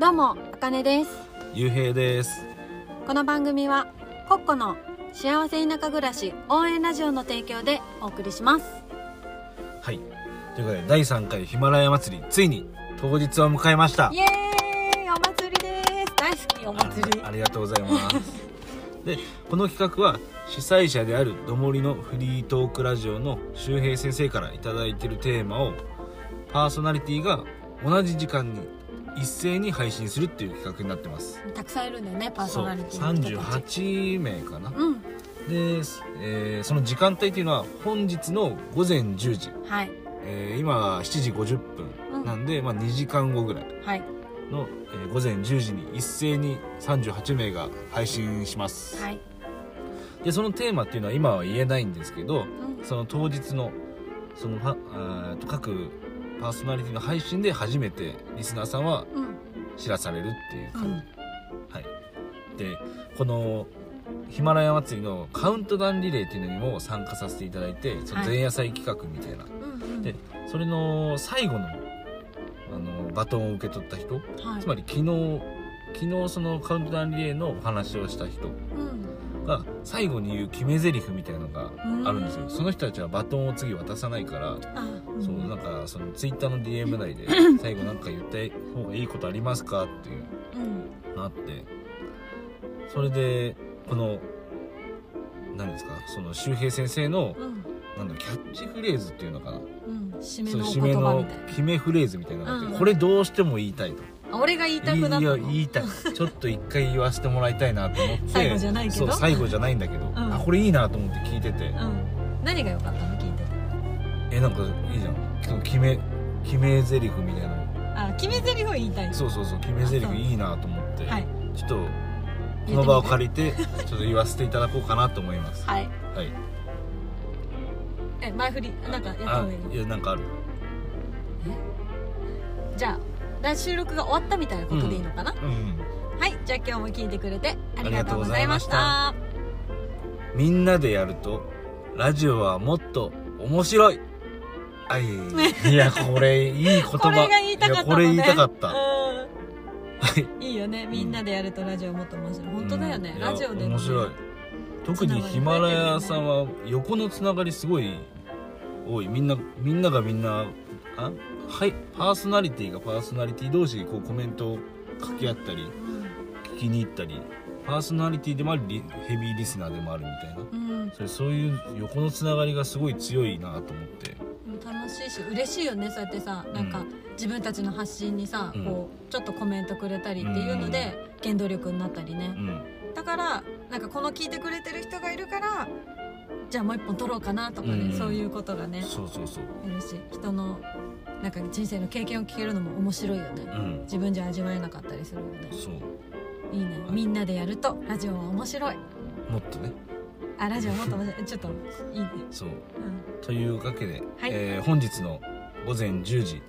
どうも、あかねです。ゆうへいです。この番組は、コッコの幸せ田舎暮らし応援ラジオの提供でお送りします。はい。ということで第3回ヒマラヤ祭りついに当日を迎えました。イエーイお祭りです。大好きお祭り。あありがとうございます。でこの企画は主催者であるどもりのフリートークラジオの周平先生から頂いているテーマをパーソナリティが同じ時間に一斉に配信するっていう企画になってますたくさんいるんだよね、パーソナリティの人たち。38名かなうん。で、えーその時間帯っていうのは本日の午前10時、はい。えー今は7時50分なんで、まあ、2時間後ぐらいはい。の、えー午前10時に一斉に38名が配信します、はい。でそのテーマっていうのは今は言えないんですけどうん。その当日のそのはあ各パーソナリティの配信で初めてリスナーさんはうん。知らされるっていう感じ、うん。はいでこのヒマラヤ祭りのカウントダウンリレーっていうのにも参加させていただいてその前夜祭企画みたいな、うん。うん。でそれの最後のあのバトンを受け取った人はい。つまり昨日昨日そのカウントダウンリレーのお話をした人うん。が最後に言う決め台詞みたいなのがあるんですよ。うんその人たちはバトンを次渡さないから、そうなんかそのツイッターの DM 内で 最後なんか言った方がいいことありますか？っていううん。のあって。それでこの何ですか？その周平先生のうん。なんだキャッチフレーズっていうのかな。うん。締めそのの言葉締めのみたいな。決めフレーズみたいなのがあって、うんうん。これどうしても言いたいと。あ俺が言いたくなったいのや言いたい。ちょっと一回言わせてもらいたいなと思って。最後じゃないけど？最後じゃないんだけど、ん。あこれいいなと思って聞いてて、うん。何が良かったの？聞いてて。えなんかいいじゃん。決め決め台詞みたいな。のあ、決め台詞を言いたい。そうそうそう。決め台詞いいなと思って、はい。ちょっとこの場を借りてちょっと言わせていただこうかなと思います。はい。はい。え、前振り、なんかやったあ方がいい？のいやなんかある。じゃあ、だ収録が終わったみたいなことでいいのかな、はい。じゃあ今日も聞いてくれてありがとうございました。あみんなでやるとラジオはもっと面白い はいいやこれいい言葉 これが言いたかったのね。これ言いたかったいいいよね。みんなでやるとラジオもっと面白い。本当だよね。うんラジオで、ね。面白い特にヒマラヤさんは横のつながりすごい多いみんなみんながみんなあ？はいパーソナリティがパーソナリティ同士でこうコメントを書き合ったり聞きに行ったりパーソナリティでもありリヘビーリスナーでもあるみたいな。うん。うん。それそういう横のつながりがすごい強いなと思って。楽しいし嬉しいよねそうやってさなんか、うん自分たちの発信にさ、うん。こうちょっとコメントくれたりっていうので、原動力になったりね。う、ん。だからなんかこの聞いてくれてる人がいるからじゃあもう一本撮ろうかなとかね、うん。そういうことがねそうそうそう。いるし人のなんか人生の経験を聞けるのも面白いよね、うん。自分じゃ味わえなかったりするよね。そう。いいね。みんなでやるとラジオは面白い。もっとね。あラジオもっと面白い。ちょっといいね。そう。うん。というわけで、はい。えー本日の午前10時。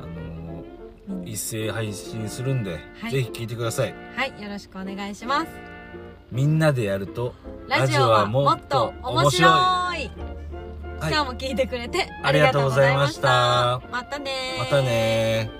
あのー一斉配信するんで、はい。ぜひ聞いてください。はい。よろしくお願いします。みんなでやるとラジオはもっと面白い今日も聞いてくれてありがとうございました。またねー。またねー